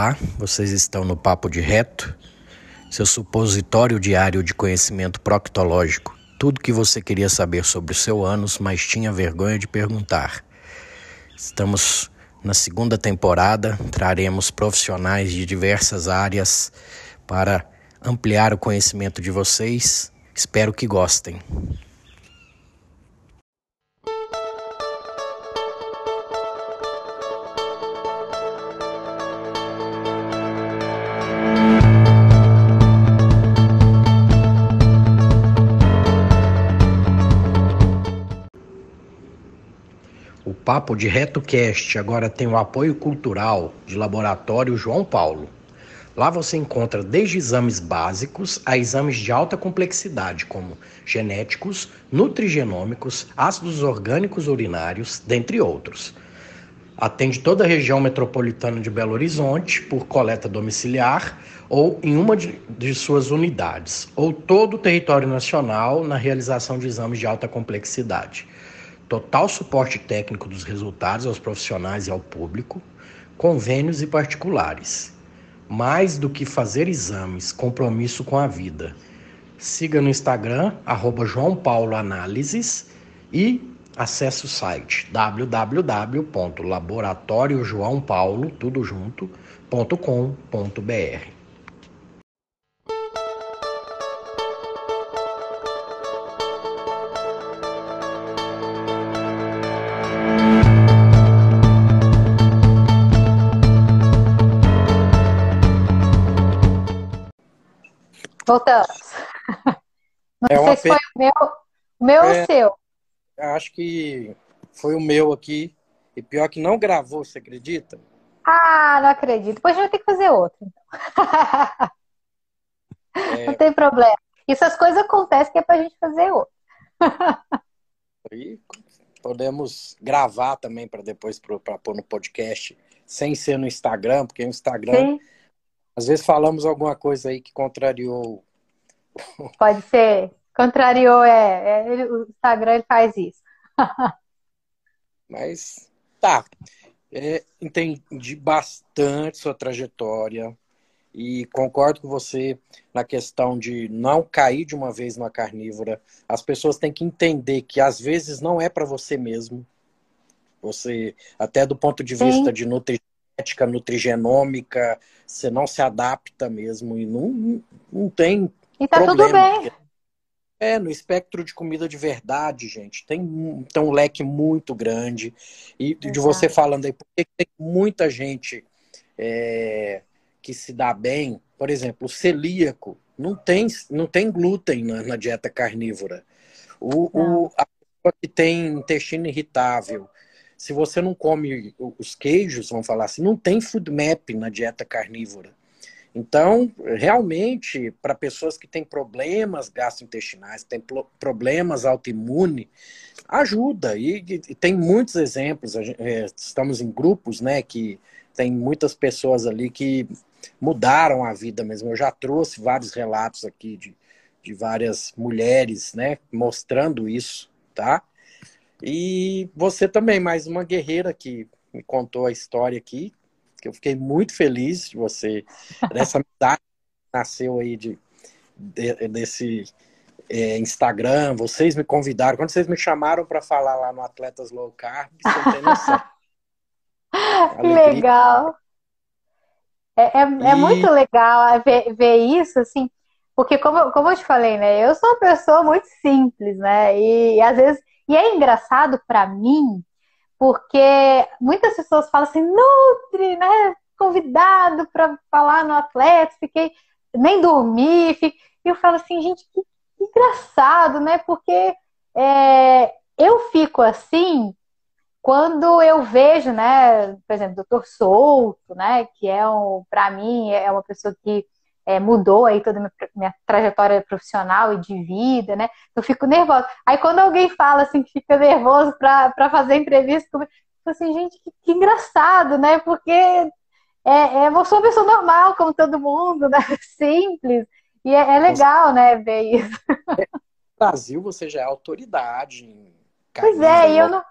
Olá, vocês estão no Papo de Reto, seu supositório diário de conhecimento proctológico. Tudo que você queria saber sobre o seu ânus, mas tinha vergonha de perguntar. Estamos na segunda temporada, traremos profissionais de diversas áreas para ampliar o conhecimento de vocês. Espero que gostem. O Papo de RetoCast agora tem o apoio cultural de Laboratório João Paulo. Lá você encontra desde exames básicos a exames de alta complexidade, como genéticos, nutrigenômicos, ácidos orgânicos urinários, dentre outros. Atende toda a região metropolitana de Belo Horizonte por coleta domiciliar ou em uma de, de suas unidades, ou todo o território nacional na realização de exames de alta complexidade total suporte técnico dos resultados aos profissionais e ao público, convênios e particulares. Mais do que fazer exames, compromisso com a vida. Siga no Instagram, arroba João Paulo Análises e acesse o site www.laboratoriojoaopaulo, Voltamos. Não é sei se foi o meu, o meu é, ou o seu. Acho que foi o meu aqui. E pior que não gravou, você acredita? Ah, não acredito. Depois a gente vai ter que fazer outro. Então. É... Não tem problema. Essas coisas acontecem que é pra gente fazer outro. Aí podemos gravar também para depois para pôr no podcast, sem ser no Instagram, porque o Instagram Sim. Às vezes falamos alguma coisa aí que contrariou. Pode ser. Contrariou, é. é ele, o Instagram ele faz isso. Mas tá. É, entendi bastante sua trajetória e concordo com você na questão de não cair de uma vez numa carnívora. As pessoas têm que entender que às vezes não é para você mesmo. Você, até do ponto de vista Sim. de nutrição genética, nutrigenômica, você não se adapta mesmo e não, não tem. E tá problema. tudo bem. É, no espectro de comida de verdade, gente, tem, tem um leque muito grande. E Exato. de você falando aí, porque tem muita gente é, que se dá bem, por exemplo, o celíaco não tem, não tem glúten na, na dieta carnívora. O, o, a pessoa que tem intestino irritável, se você não come os queijos, vamos falar assim, não tem food map na dieta carnívora. Então, realmente, para pessoas que têm problemas gastrointestinais, têm problemas autoimunes, ajuda. E, e, tem muitos exemplos. É, estamos em grupos, né, que tem muitas pessoas ali que mudaram a vida mesmo. Eu já trouxe vários relatos aqui de, de várias mulheres, né, mostrando isso, tá? E você também, mais uma guerreira que me contou a história aqui, que eu fiquei muito feliz de você, dessa amizade que nasceu aí de, de desse é, Instagram. Vocês me convidaram, quando vocês me chamaram para falar lá no Atletas Low Carb, você tem noção. legal. É, é, é e... é, muito legal ver, ver isso, assim, porque como, como eu te falei, né, eu sou uma pessoa muito simples, né, e, e às vezes e é engraçado para mim, porque muitas pessoas falam assim, Nutri, né? Convidado para falar no atleta, fiquei nem dormi, e eu falo assim, gente, que, engraçado, né? Porque é, eu fico assim quando eu vejo, né, por exemplo, Dr. Souto, né, que é um, para mim é uma pessoa que é, mudou aí toda a minha, minha, trajetória profissional e de vida, né? Eu fico nervosa. Aí quando alguém fala assim que fica nervoso para fazer entrevista, eu fico assim, gente, que, que engraçado, né? Porque é, é, eu sou uma pessoa normal, como todo mundo, né? Simples. E é, é legal, né, ver isso. No Brasil, você já é autoridade em Pois é, e eu não.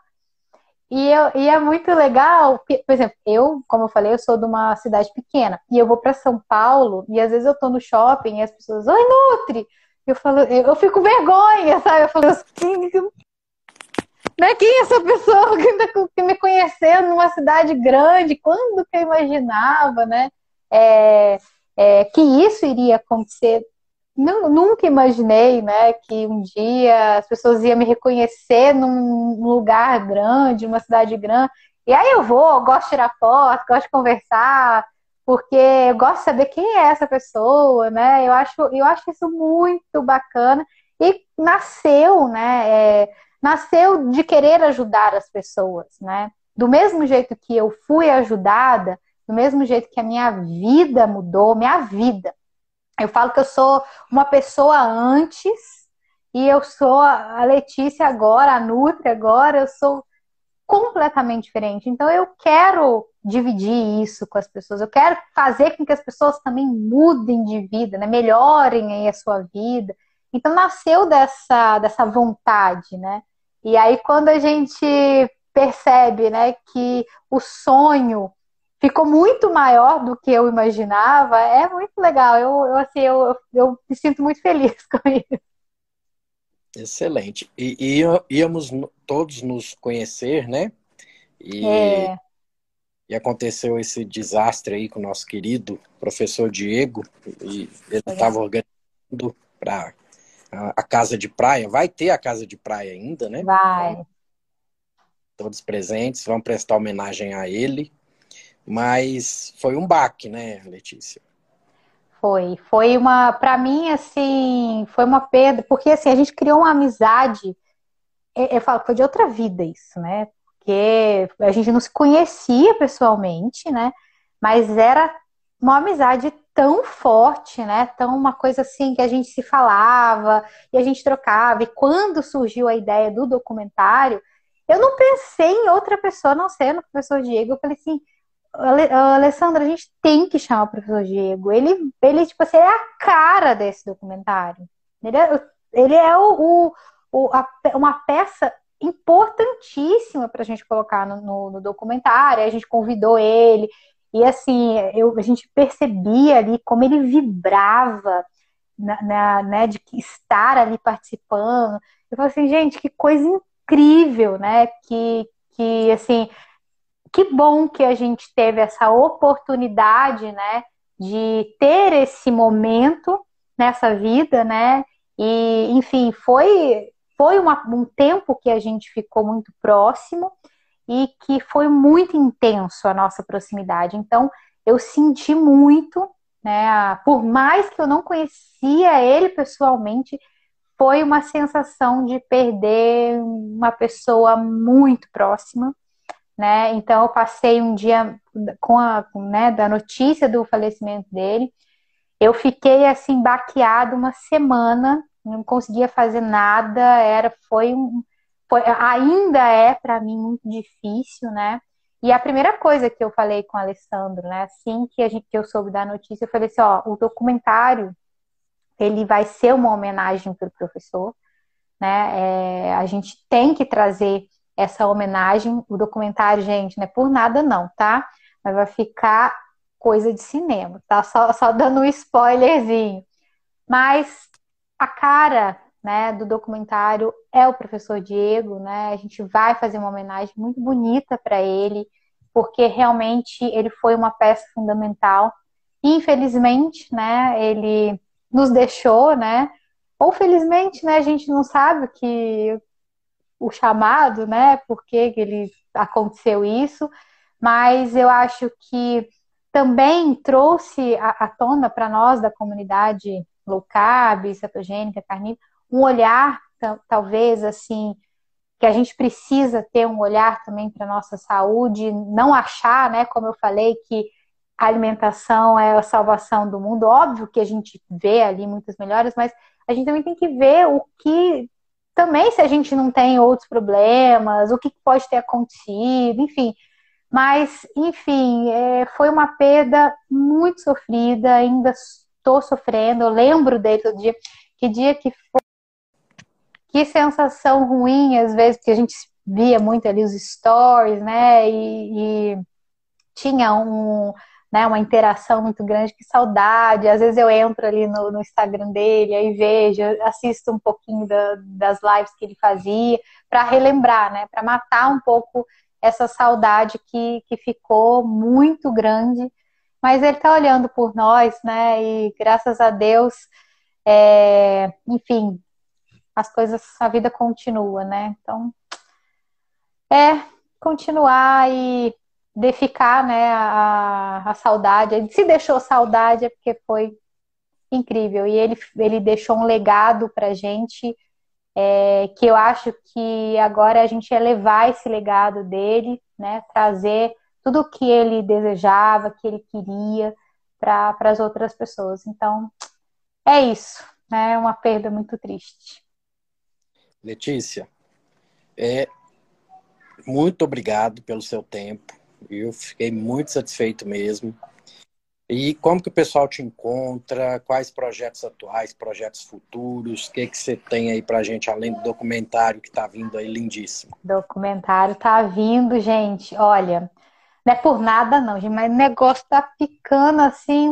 E, eu, e é muito legal, por exemplo, eu, como eu falei, eu sou de uma cidade pequena e eu vou para São Paulo e às vezes eu tô no shopping e as pessoas, oi Nutri! Eu falo, eu, eu fico vergonha, sabe? Eu falo assim, né? Quem é essa pessoa que me conheceu numa cidade grande? Quando que eu imaginava, né? É, é, que isso iria acontecer não, nunca imaginei, né, que um dia as pessoas iam me reconhecer num lugar grande, numa cidade grande. E aí eu vou, gosto de tirar foto, gosto de conversar, porque eu gosto de saber quem é essa pessoa, né? Eu acho, eu acho isso muito bacana. E nasceu, né? É, nasceu de querer ajudar as pessoas, né? Do mesmo jeito que eu fui ajudada, do mesmo jeito que a minha vida mudou, minha vida eu falo que eu sou uma pessoa antes e eu sou a Letícia agora, a Nutri agora, eu sou completamente diferente. Então eu quero dividir isso com as pessoas, eu quero fazer com que as pessoas também mudem de vida, né? melhorem a sua vida. Então nasceu dessa, dessa vontade, né? E aí quando a gente percebe, né, que o sonho ficou muito maior do que eu imaginava. É muito legal. Eu, eu assim, eu, eu me sinto muito feliz com isso. Excelente. E, e íamos todos nos conhecer, né? E, é. e aconteceu esse desastre aí com o nosso querido professor Diego. E ele estava organizando para a, a casa de praia. Vai ter a casa de praia ainda, né? Vai. Todos presentes, vão prestar homenagem a ele. Mas foi um baque, né, Letícia? Foi, foi uma, para mim, assim, foi uma perda, porque assim, a gente criou uma amizade, eu falo, foi de outra vida isso, né? Porque a gente não se conhecia pessoalmente, né? Mas era uma amizade tão forte, né? Tão uma coisa assim que a gente se falava e a gente trocava. E quando surgiu a ideia do documentário, eu não pensei em outra pessoa não ser no professor Diego. Eu falei assim, Alessandra, a gente tem que chamar o professor Diego. Ele, ele tipo assim, é a cara desse documentário. Ele é, ele é o, o, a, uma peça importantíssima para a gente colocar no, no, no, documentário. A gente convidou ele. E assim, eu, a gente percebia ali como ele vibrava na, na, né, de estar ali participando. Eu falei assim, gente, que coisa incrível, né? Que, que assim, que bom que a gente teve essa oportunidade, né, de ter esse momento nessa vida, né? E, enfim, foi foi uma, um tempo que a gente ficou muito próximo e que foi muito intenso a nossa proximidade. Então, eu senti muito, né? Por mais que eu não conhecia ele pessoalmente, foi uma sensação de perder uma pessoa muito próxima né? Então eu passei um dia com a, né, da notícia do falecimento dele. Eu fiquei assim baqueada uma semana, não conseguia fazer nada, era foi um foi, ainda é para mim muito difícil, né? E a primeira coisa que eu falei com o Alessandro, né, assim que a gente que eu soube da notícia, eu falei assim, ó, o documentário ele vai ser uma homenagem para o professor, né? É, a gente tem que trazer essa homenagem. O documentário, gente, não é por nada não, tá? Mas vai ficar coisa de cinema, tá? Só, só dando um spoilerzinho. Mas a cara né, do documentário é o professor Diego, né? A gente vai fazer uma homenagem muito bonita para ele, porque realmente ele foi uma peça fundamental. Infelizmente, né, ele nos deixou, né? Ou felizmente, né, a gente não sabe que o chamado, né? Por que ele aconteceu isso, mas eu acho que também trouxe à tona para nós da comunidade low carb, cetogênica, carnívora, um olhar talvez assim que a gente precisa ter um olhar também para nossa saúde, não achar, né, como eu falei, que a alimentação é a salvação do mundo. Óbvio que a gente vê ali muitas melhores, mas a gente também tem que ver o que também se a gente não tem outros problemas, o que pode ter acontecido, enfim. Mas, enfim, é, foi uma perda muito sofrida, ainda estou sofrendo, eu lembro dele todo dia. Que dia que foi. Que sensação ruim, às vezes, que a gente via muito ali os stories, né? E, e tinha um, né, uma interação muito grande, que saudade. Às vezes eu entro ali no, no Instagram dele, aí vejo, assisto um pouquinho da, das lives que ele fazia, para relembrar, né, para matar um pouco essa saudade que, que ficou muito grande. Mas ele está olhando por nós, né, e graças a Deus, é, enfim, as coisas, a vida continua, né? Então, é continuar e de ficar, né, a, a saudade. Se deixou saudade é porque foi incrível. E ele, ele deixou um legado pra gente é, que eu acho que agora a gente ia levar esse legado dele, né, trazer tudo o que ele desejava, que ele queria para as outras pessoas. Então, é isso, né, uma perda muito triste. Letícia, é, muito obrigado pelo seu tempo. Eu fiquei muito satisfeito mesmo. E como que o pessoal te encontra? Quais projetos atuais, projetos futuros? O que, que você tem aí pra gente, além do documentário que está vindo aí lindíssimo? Documentário tá vindo, gente. Olha, não é por nada não, gente, mas o negócio tá ficando assim,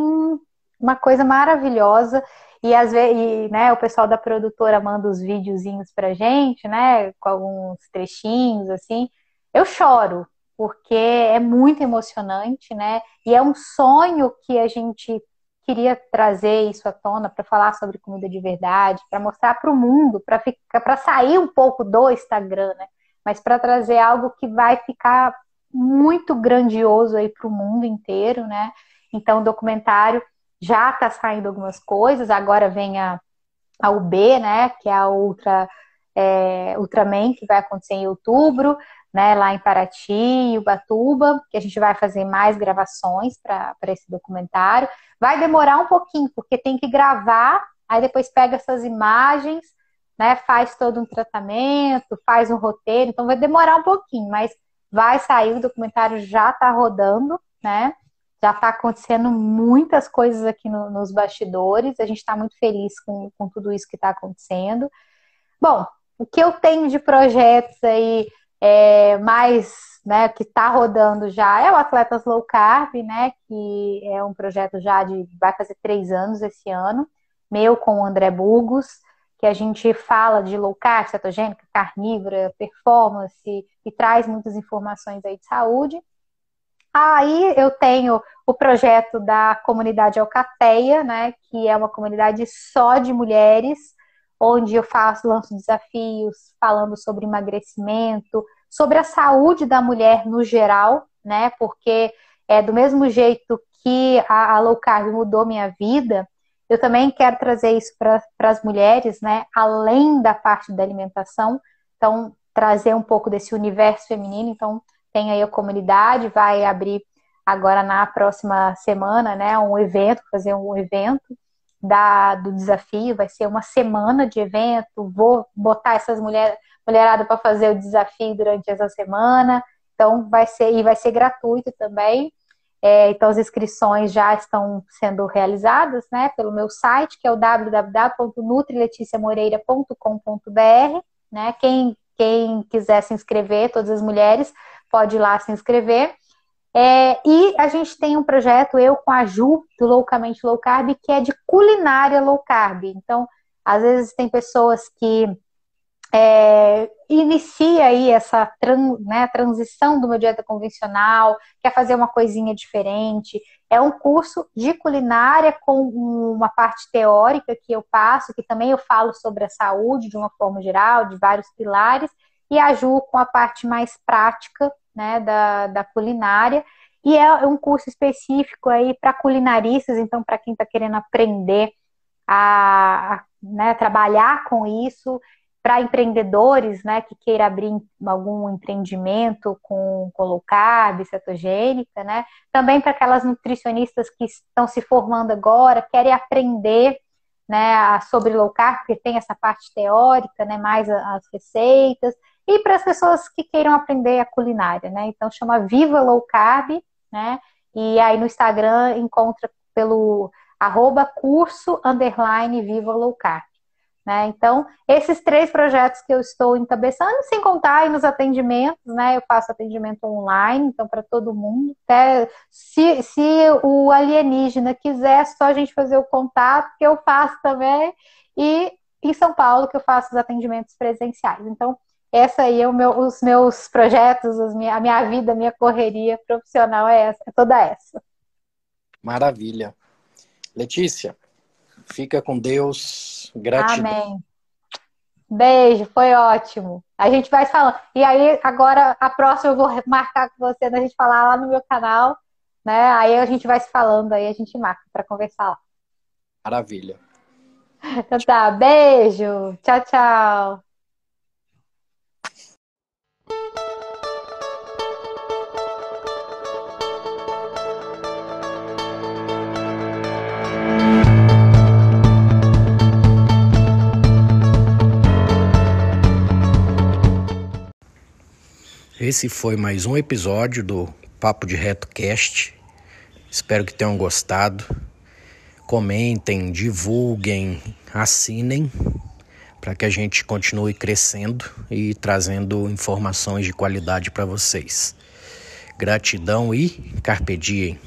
uma coisa maravilhosa. E às vezes, né, o pessoal da produtora manda os videozinhos pra gente, né, com alguns trechinhos assim. Eu choro, porque é muito emocionante, né? E é um sonho que a gente queria trazer isso à tona para falar sobre comida de verdade, para mostrar para o mundo, para ficar, para sair um pouco do Instagram, né? Mas para trazer algo que vai ficar muito grandioso aí para o mundo inteiro, né? Então, o documentário já está saindo algumas coisas. Agora vem a, a UB, né? Que é a Ultra é, Ultraman que vai acontecer em outubro né, lá em Paraty e Ubatuba, que a gente vai fazer mais gravações para esse documentário. Vai demorar um pouquinho, porque tem que gravar, aí depois pega essas imagens, né, faz todo um tratamento, faz um roteiro, então vai demorar um pouquinho, mas vai sair, o documentário já está rodando, né? Já está acontecendo muitas coisas aqui no, nos bastidores, a gente está muito feliz com, com tudo isso que está acontecendo. Bom, o que eu tenho de projetos aí é, mais, né, que está rodando já é o Atletas Low Carb, né, que é um projeto já de, vai fazer três anos esse ano, meu com o André Burgos, que a gente fala de low carb, cetogênica, carnívora, performance e traz muitas informações aí de saúde. Aí eu tenho o projeto da comunidade Alcateia, né, que é uma comunidade só de mulheres, onde eu faço, lanço desafios falando sobre emagrecimento, sobre a saúde da mulher no geral, né? Porque é do mesmo jeito que a, a low carb mudou minha vida, eu também quero trazer isso para as mulheres, né? Além da parte da alimentação, então trazer um pouco desse universo feminino. Então tem aí a comunidade, vai abrir agora na próxima semana, né? Um evento, fazer um evento da, do desafio, vai ser uma semana de evento, vou botar essas mulheres, mulherada para fazer o desafio durante essa semana, então vai ser, e vai ser gratuito também, é, então as inscrições já estão sendo realizadas, né, pelo meu site, que é o www.nutrileticiamoreira.com.br, né, quem, quem quiser se inscrever, todas as mulheres, pode ir lá se inscrever, é, e a gente tem um projeto, eu com a Ju, do Loucamente Low Carb, que é de culinária low carb. Então, às vezes tem pessoas que é, inicia aí essa né, transição de uma dieta convencional, quer fazer uma coisinha diferente. É um curso de culinária com uma parte teórica que eu passo, que também eu falo sobre a saúde de uma forma geral, de vários pilares, e a Ju com a parte mais prática né, da, da culinária. E é um curso específico aí para culinaristas, então para quem está querendo aprender a, a né, trabalhar com isso, para empreendedores né, que queira abrir algum empreendimento com, com low carb, cetogênica, né? Também para aquelas nutricionistas que estão se formando agora, querem aprender né, sobre low carb, porque tem essa parte teórica, né, mais as receitas, e para as pessoas que queiram aprender a culinária, né? Então chama Viva Low Carb, né? E aí no Instagram encontra pelo arroba curso underline Viva Low Carb. Né? Então, esses três projetos que eu estou encabeçando, sem contar aí nos atendimentos, né? Eu faço atendimento online, então para todo mundo. Até se, se o alienígena quiser só a gente fazer o contato, que eu faço também. E em São Paulo, que eu faço os atendimentos presenciais. Então, essa aí é meu, os meus projetos, a minha, a minha vida, a minha correria profissional é essa, é toda essa. Maravilha. Letícia, fica com Deus. Gratidão. Amém. Beijo, foi ótimo. A gente vai falando. E aí, agora, a próxima eu vou marcar com você, a gente falar lá no meu canal, né? Aí a gente vai se falando, aí a gente marca para conversar lá. Maravilha. Então tá, beijo. Tchau, tchau. Esse foi mais um episódio do Papo de Reto Cast. Espero que tenham gostado. Comentem, divulguem, assinem para que a gente continue crescendo e trazendo informações de qualidade para vocês. Gratidão e carpe diem.